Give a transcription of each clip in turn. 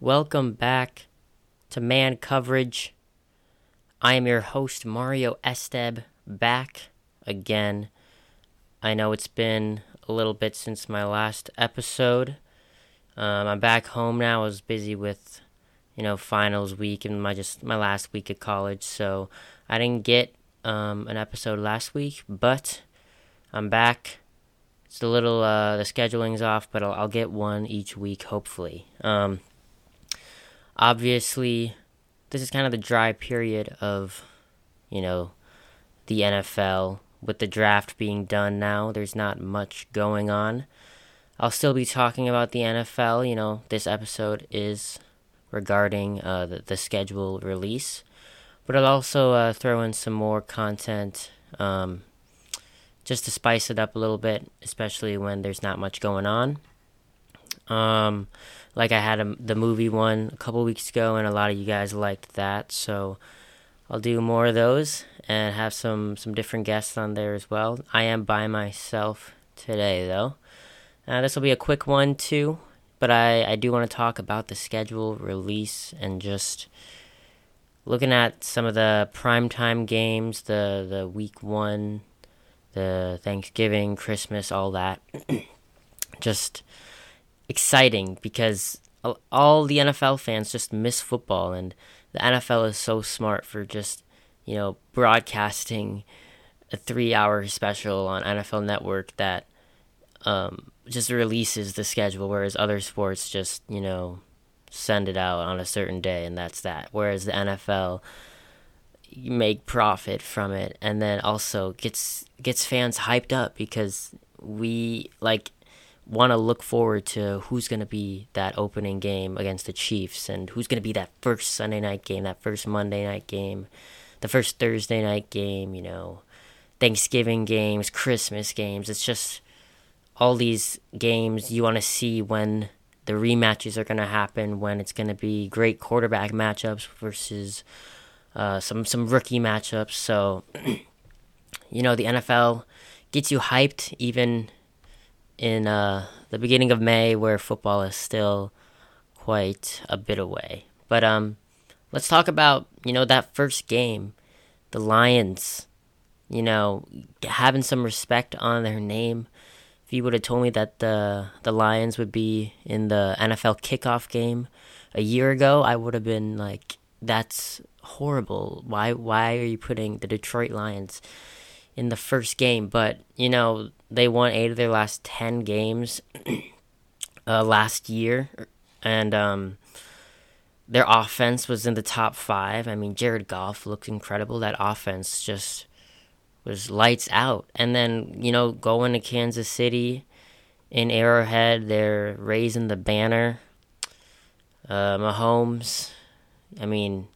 Welcome back to Man Coverage. I am your host, Mario Esteb, back again. I know it's been a little bit since my last episode. Um, I'm back home now. I was busy with, you know, finals week and my just my last week at college, so I didn't get um, an episode last week. But I'm back. It's a little uh, the scheduling's off, but I'll, I'll get one each week, hopefully. Um, obviously, this is kind of the dry period of, you know, the NFL. With the draft being done now, there's not much going on. I'll still be talking about the NFL. You know, this episode is regarding uh, the, the schedule release, but I'll also uh, throw in some more content um, just to spice it up a little bit, especially when there's not much going on. Um, like I had a, the movie one a couple weeks ago, and a lot of you guys liked that. So I'll do more of those and have some some different guests on there as well. I am by myself today though. Uh, this will be a quick one too, but I I do want to talk about the schedule release and just looking at some of the primetime games, the the week one, the Thanksgiving, Christmas, all that. just exciting because all the NFL fans just miss football, and the NFL is so smart for just you know broadcasting a three-hour special on NFL Network that um, just releases the schedule, whereas other sports just you know send it out on a certain day, and that's that. Whereas the NFL make profit from it and then also gets gets fans hyped up because we like want to look forward to who's going to be that opening game against the Chiefs and who's going to be that first Sunday night game, that first Monday night game, the first Thursday night game, you know, Thanksgiving games, Christmas games. It's just all these games you want to see when the rematches are going to happen, when it's going to be great quarterback matchups versus uh, some some rookie matchups. So, you know, the NFL gets you hyped even in uh, the beginning of May, where football is still quite a bit away. But um, let's talk about you know that first game, the Lions. You know, having some respect on their name. If you would have told me that the the Lions would be in the NFL kickoff game a year ago, I would have been like, "That's horrible. Why why are you putting the Detroit Lions in the first game?" But you know, they won eight of their last ten games uh, last year, and um, their offense was in the top five. I mean, Jared Goff looked incredible. That offense just was lights out. And then you know, going to Kansas City in Arrowhead, they're raising the banner. Uh, Mahomes, I mean,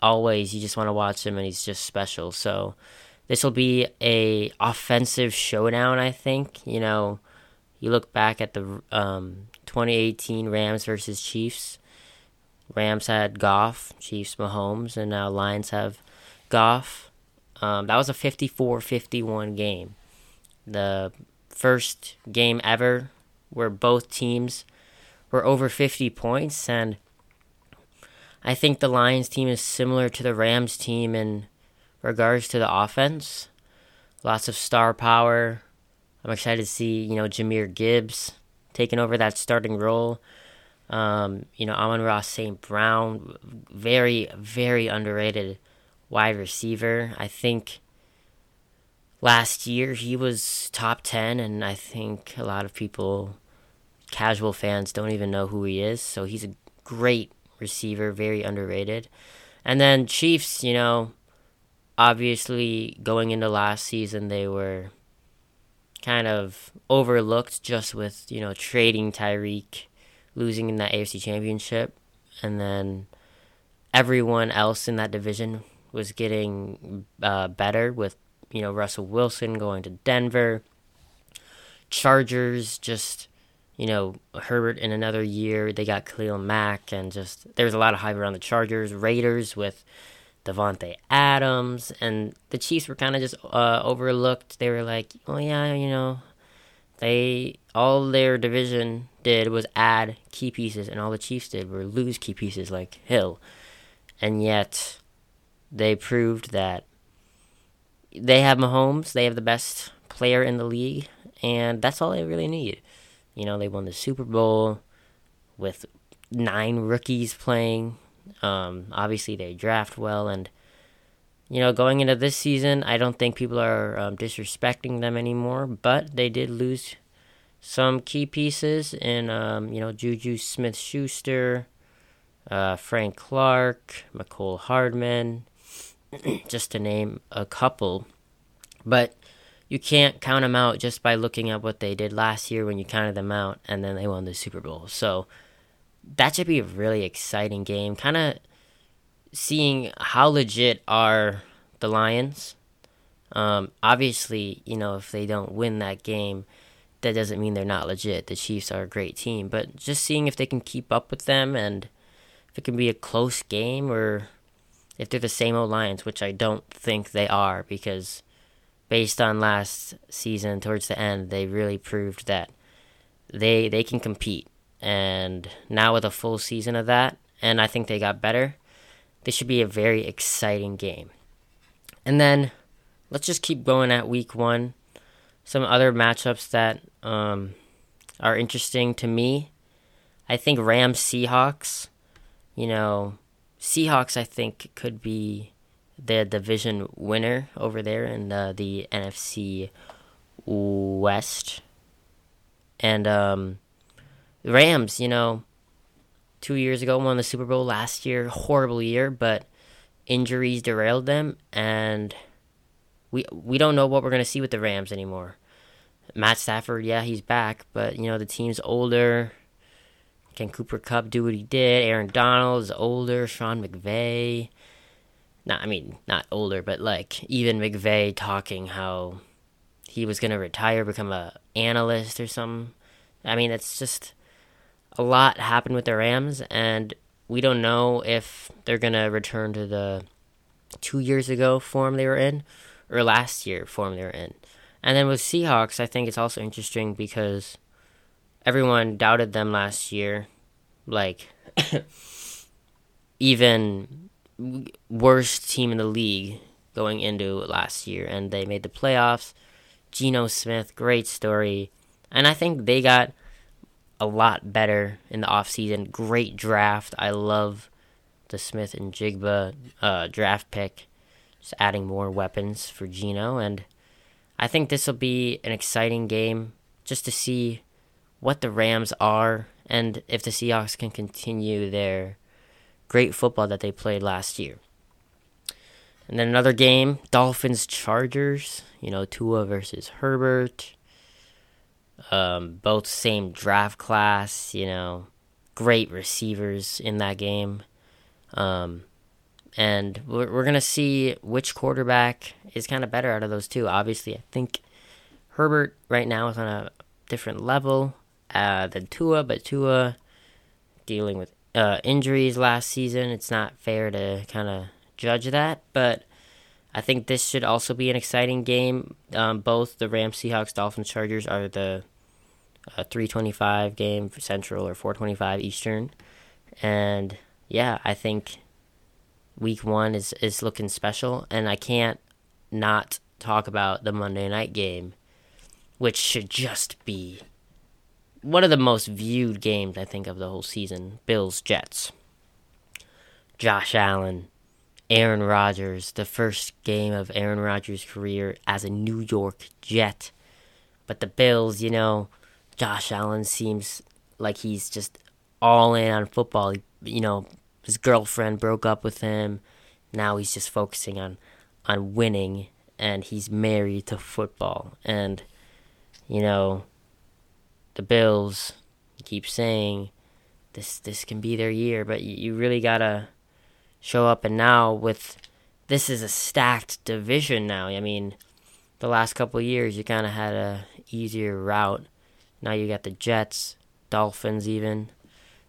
always you just want to watch him, and he's just special. So this will be a offensive showdown. I think you know, you look back at the um, 2018 Rams versus Chiefs. Rams had Goff, Chiefs Mahomes, and now Lions have Goff. Um, that was a 54-51 game. The first game ever where both teams were over 50 points and I think the Lions team is similar to the Rams team in regards to the offense. Lots of star power. I'm excited to see, you know, Jahmyr Gibbs taking over that starting role. Um, you know, Amon-Ra St. Brown, very, very underrated wide receiver. I think last year he was top 10, and I think a lot of people, casual fans, don't even know who he is. So he's a great receiver, very underrated. And then Chiefs, you know, obviously going into last season they were kind of overlooked just with you know trading Tyreek, losing in that AFC Championship, and then everyone else in that division was getting uh, better with you know Russell Wilson going to Denver, Chargers just you know Herbert in another year they got Khalil Mack and just there was a lot of hype around the Chargers, Raiders with Davante Adams, and the Chiefs were kind of just uh, overlooked. They were like, "Oh yeah, you know, They all their division did was add key pieces, and all the Chiefs did were lose key pieces like Hill, and yet they proved that they have Mahomes. They have the best player in the league, and that's all they really need. You know, they won the Super Bowl with nine rookies playing. Um, obviously, they draft well, and you know, going into this season, I don't think people are um, disrespecting them anymore, but they did lose some key pieces in, um, you know, Juju Smith Schuster, uh, Frank Clark, Mecole Hardman, just to name a couple. But you can't count them out just by looking at what they did last year when you counted them out and then they won the Super Bowl. So that should be a really exciting game. Kind of seeing how legit are the Lions. Um, obviously, you know, if they don't win that game, that doesn't mean they're not legit. The Chiefs are a great team, but just seeing if they can keep up with them and if it can be a close game or if they're the same old Lions, which I don't think they are because based on last season towards the end, they really proved that they they can compete. And now with a full season of that, and I think they got better, this should be a very exciting game. And then let's just keep going at week one. Some other matchups that um, are interesting to me. I think Rams Seahawks. You know, Seahawks I think could be the division winner over there in uh, the NFC West. And um, Rams, you know, two years ago won the Super Bowl last year. Horrible year, but injuries derailed them, and we we don't know what we're gonna see with the Rams anymore. Matt Stafford, yeah, he's back, but you know the team's older. Can Cooper Kupp do what he did? Aaron Donald is older. Sean McVay, not I mean not older, but like even McVay talking how he was gonna retire, become a analyst or something. I mean, it's just a lot happened with the Rams, and we don't know if they're going to return to the two years ago form they were in or last year form they were in. And then with Seahawks, I think it's also interesting because everyone doubted them last year. Like, even worst team in the league going into last year, and they made the playoffs. Geno Smith, great story. And I think they got a lot better in the offseason. Great draft. I love the Smith-Njigba uh, draft pick. Just adding more weapons for Geno. And I think this will be an exciting game just to see what the Rams are and if the Seahawks can continue their great football that they played last year. And then another game, Dolphins Chargers, you know, Tua versus Herbert. Um, both same draft class, you know, great receivers in that game. Um, and we're, we're going to see which quarterback is kind of better out of those two. Obviously, I think Herbert right now is on a different level uh, than Tua, but Tua dealing with uh, injuries last season. It's not fair to kind of judge that, but I think this should also be an exciting game. Um, both the Rams, Seahawks, Dolphins, Chargers are the uh, 325 game for Central or 425 Eastern. And yeah, I think week one is, is looking special. And I can't not talk about the Monday night game, which should just be one of the most viewed games, I think, of the whole season Bills Jets. Josh Allen Aaron Rodgers, the first game of Aaron Rodgers' career as a New York Jet. But the Bills, you know, Josh Allen seems like he's just all in on football. You know, his girlfriend broke up with him. Now he's just focusing on on winning and he's married to football. And you know, the Bills keep saying this this can be their year, but you, you really got to show up. And now with this is a stacked division now. I mean, the last couple years you kind of had a easier route. Now you got the Jets, Dolphins, even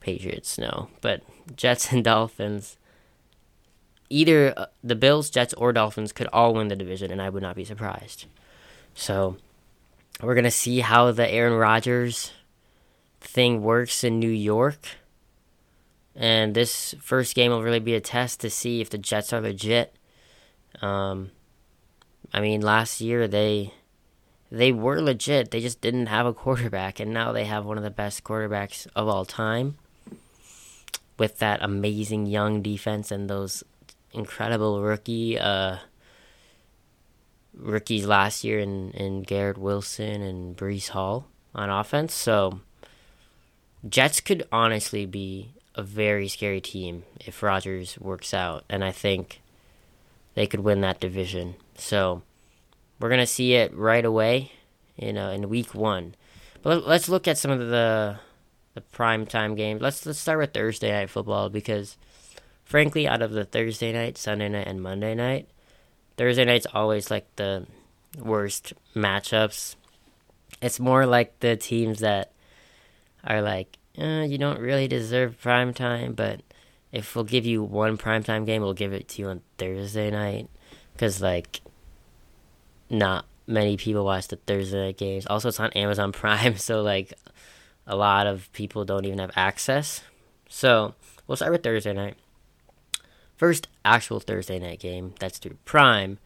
Patriots. No, but Jets and Dolphins. Either uh, the Bills, Jets, or Dolphins could all win the division, and I would not be surprised. So, we're gonna see how the Aaron Rodgers thing works in New York. And this first game will really be a test to see if the Jets are legit. Um, I mean, last year they they were legit. They just didn't have a quarterback, and now they have one of the best quarterbacks of all time. With that amazing young defense and those incredible rookie uh, rookies last year in, in Garrett Wilson and Breece Hall on offense. So Jets could honestly be a very scary team if Rodgers works out, and I think they could win that division. So we're gonna see it right away, you know, in week one. But let's look at some of the the prime time games. Let's let's start with Thursday night football because, frankly, out of the Thursday night, Sunday night, and Monday night, Thursday night's always like the worst matchups. It's more like the teams that are like, eh, you don't really deserve prime time, but if we'll give you one prime time game, we'll give it to you on Thursday night. Because, like, not many people watch the Thursday night games. Also, it's on Amazon Prime, so, like, a lot of people don't even have access. So, we'll start with Thursday night. First actual Thursday night game that's through Prime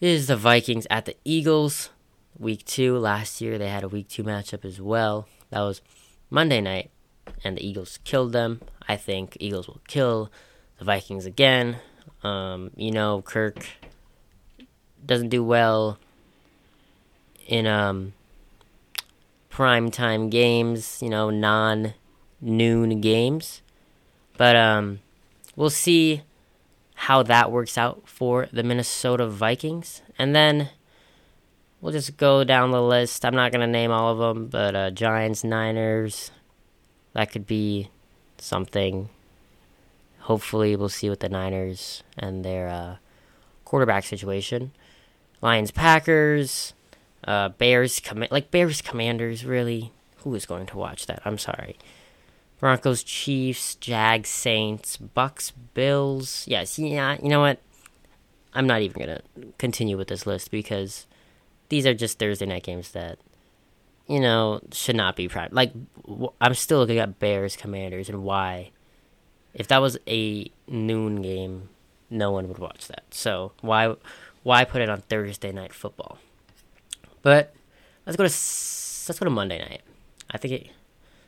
is the Vikings at the Eagles. Week two. Last year they had a week two matchup as well. That was Monday night, and the Eagles killed them. I think Eagles will kill the Vikings again. Um, you know, Kirk doesn't do well in um, prime time games, you know, non noon games. But um, we'll see how that works out for the Minnesota Vikings. And then we'll just go down the list. I'm not going to name all of them, but uh, Giants, Niners, that could be something. Hopefully, we'll see with the Niners and their uh, quarterback situation. Lions, Packers, uh, Bears, com- like Bears, Commanders. Really, who is going to watch that? I'm sorry. Broncos, Chiefs, Jags, Saints, Bucks, Bills. Yes, yeah, you know what? I'm not even gonna continue with this list because these are just Thursday night games that you know should not be prime. Like I'm still looking at Bears, Commanders, and why. If that was a noon game, no one would watch that. So why why put it on Thursday night football? But let's go to let's go to Monday night. I think it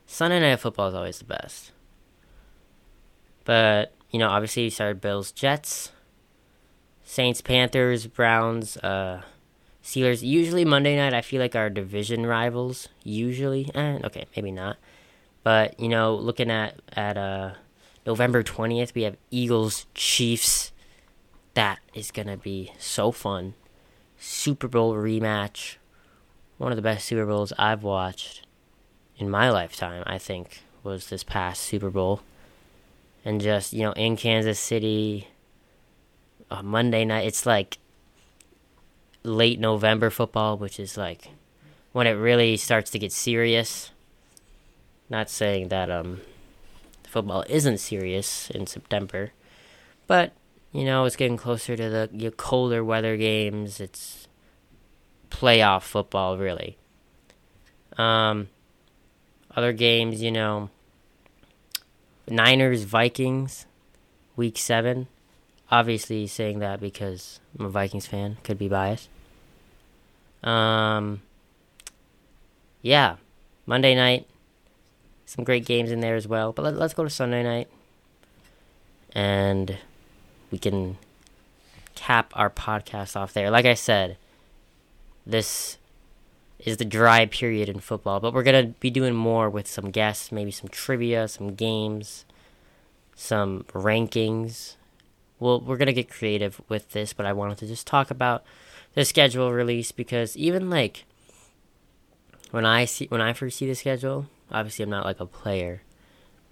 Sunday night football is always the best. But, you know, obviously you started Bills, Jets, Saints, Panthers, Browns, uh, Steelers. Usually Monday night I feel like our division rivals. Usually. Eh, okay, maybe not. But, you know, looking at at uh November 20th, we have Eagles, Chiefs. That is going to be so fun. Super Bowl rematch. One of the best Super Bowls I've watched in my lifetime, I think, was this past Super Bowl. And just, you know, in Kansas City, uh, Monday night, it's like late November football, which is like when it really starts to get serious. Not saying that um, football isn't serious in September, but you know it's getting closer to the you know, colder weather games. It's playoff football, really. Um, other games, you know, Niners, Vikings, week seven. Obviously, saying that because I'm a Vikings fan, could be biased. Um, yeah, Monday night, some great games in there as well. But let, let's go to Sunday night, and we can cap our podcast off there. Like I said, this is the dry period in football. But we're gonna be doing more with some guests, maybe some trivia, some games, some rankings. Well, we're gonna get creative with this, but I wanted to just talk about the schedule release because even like when I see when I first see the schedule, obviously I'm not like a player.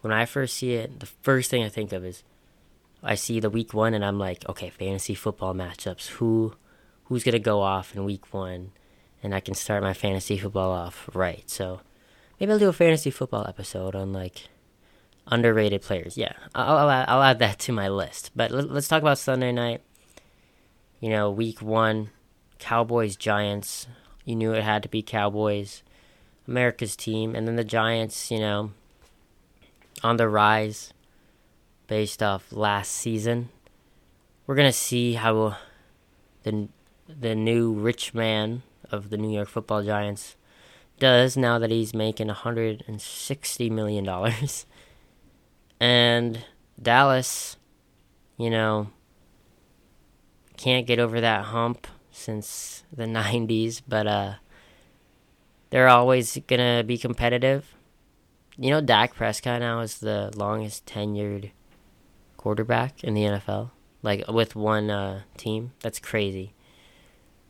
When I first see it, the first thing I think of is I see the week one and I'm like, okay, fantasy football matchups. Who who's gonna go off in week one? and I can start my fantasy football off right. So maybe I'll do a fantasy football episode on like underrated players. Yeah, I'll I'll add, I'll add that to my list. But let, us talk about Sunday night. You know, week one, Cowboys Giants. you knew it had to be Cowboys, America's team, and then the Giants, you know, on the rise based off last season. We're gonna see how the the new rich man of the New York Football Giants does now that he's making 160 million dollars. And Dallas, you know, can't get over that hump since the 90s, but uh they're always going to be competitive. You know Dak Prescott now is the longest tenured quarterback in the NFL, like with one uh, team. That's crazy.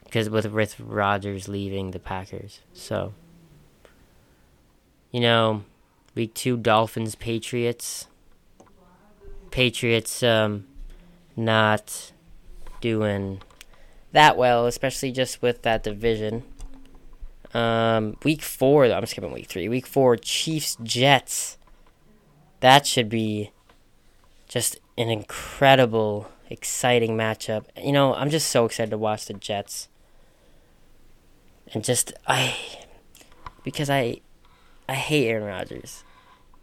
Because with with Rodgers leaving the Packers, so you know, week two Dolphins Patriots. Patriots um, not doing that well, especially just with that division. Um, week four, though, I'm skipping week three. Week four, Chiefs Jets. That should be just an incredible, exciting matchup. You know, I'm just so excited to watch the Jets. And just I because I I hate Aaron Rodgers.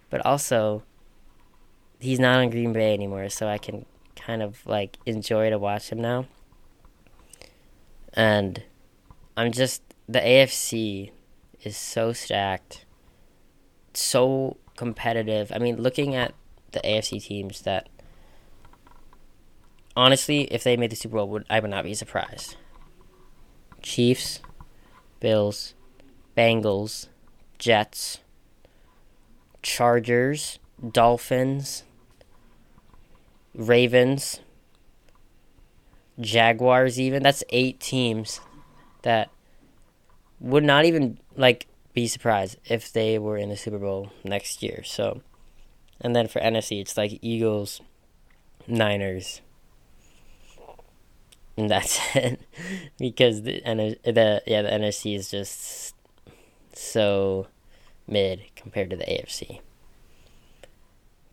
But also he's not on Green Bay anymore, so I can kind of like enjoy to watch him now. And I'm just the AFC is so stacked, so competitive. I mean, looking at the AFC teams that honestly, if they made the Super Bowl, would I would not be surprised. Chiefs, Bills, Bengals, Jets, Chargers, Dolphins, Ravens, Jaguars even. That's eight teams that would not even like be surprised if they were in the Super Bowl next year. So, and then for NFC, it's like Eagles, Niners, and that's it. because the the yeah the NFC is just so mid compared to the AFC.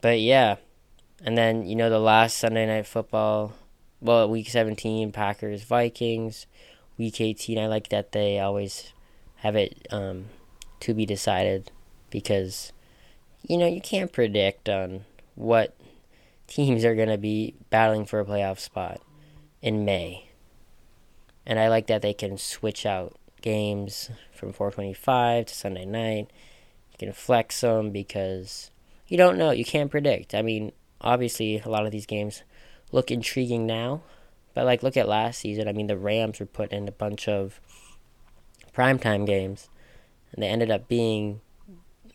But yeah, and then you know the last Sunday night football, well, week 17 Packers Vikings, week 18 I like that they always have it um, to be decided because you know you can't predict on what teams are going to be battling for a playoff spot in May. And I like that they can switch out games from 425 to Sunday night. You can flex them because you don't know. You can't predict. I mean, obviously, a lot of these games look intriguing now. But, like, look at last season. I mean, the Rams were put in a bunch of primetime games. And they ended up being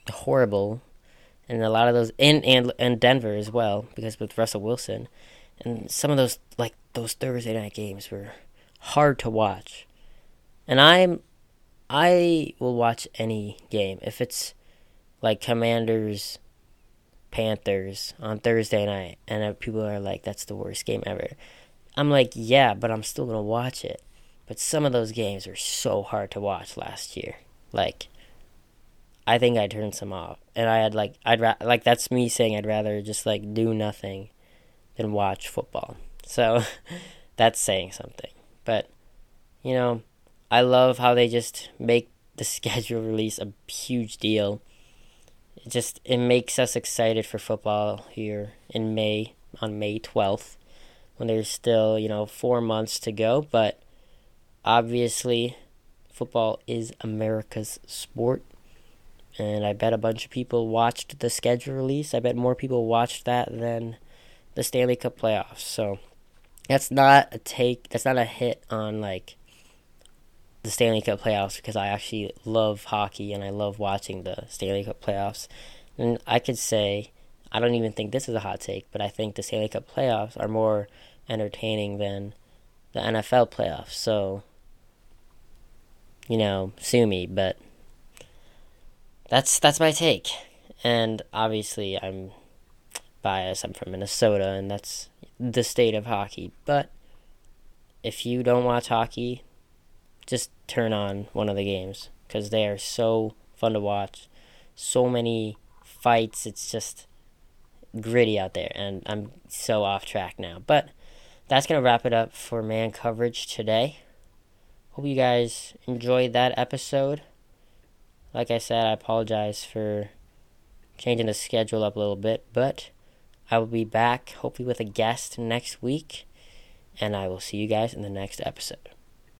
horrible. And a lot of those, in and, and Denver as well, because with Russell Wilson. And some of those, like, those Thursday night games were hard to watch. And I'm I will watch any game if it's like Commanders Panthers on Thursday night and uh, people are like that's the worst game ever. I'm like, yeah, but I'm still to watch it. But some of those games were so hard to watch last year. Like I think I turned some off. And I had like I'd ra- like that's me saying I'd rather just like do nothing than watch football. So that's saying something. But you know, I love how they just make the schedule release a huge deal. It just it makes us excited for football here in May on May 12th when there's still, you know, 4 months to go, but obviously football is America's sport. And I bet a bunch of people watched the schedule release. I bet more people watched that than the Stanley Cup playoffs. So that's not a take that's not a hit on like the Stanley Cup playoffs because I actually love hockey and I love watching the Stanley Cup playoffs. And I could say, I don't even think this is a hot take, but I think the Stanley Cup playoffs are more entertaining than the NFL playoffs. So, you know, sue me, but that's that's my take. And obviously, I'm biased. I'm from Minnesota, and that's the state of hockey. But if you don't watch hockey, just turn on one of the games because they are so fun to watch. So many fights. It's just gritty out there, and I'm so off track now. But that's going to wrap it up for man coverage today. hope you guys enjoyed that episode. Like I said, I apologize for changing the schedule up a little bit, but I will be back hopefully with a guest next week, and I will see you guys in the next episode.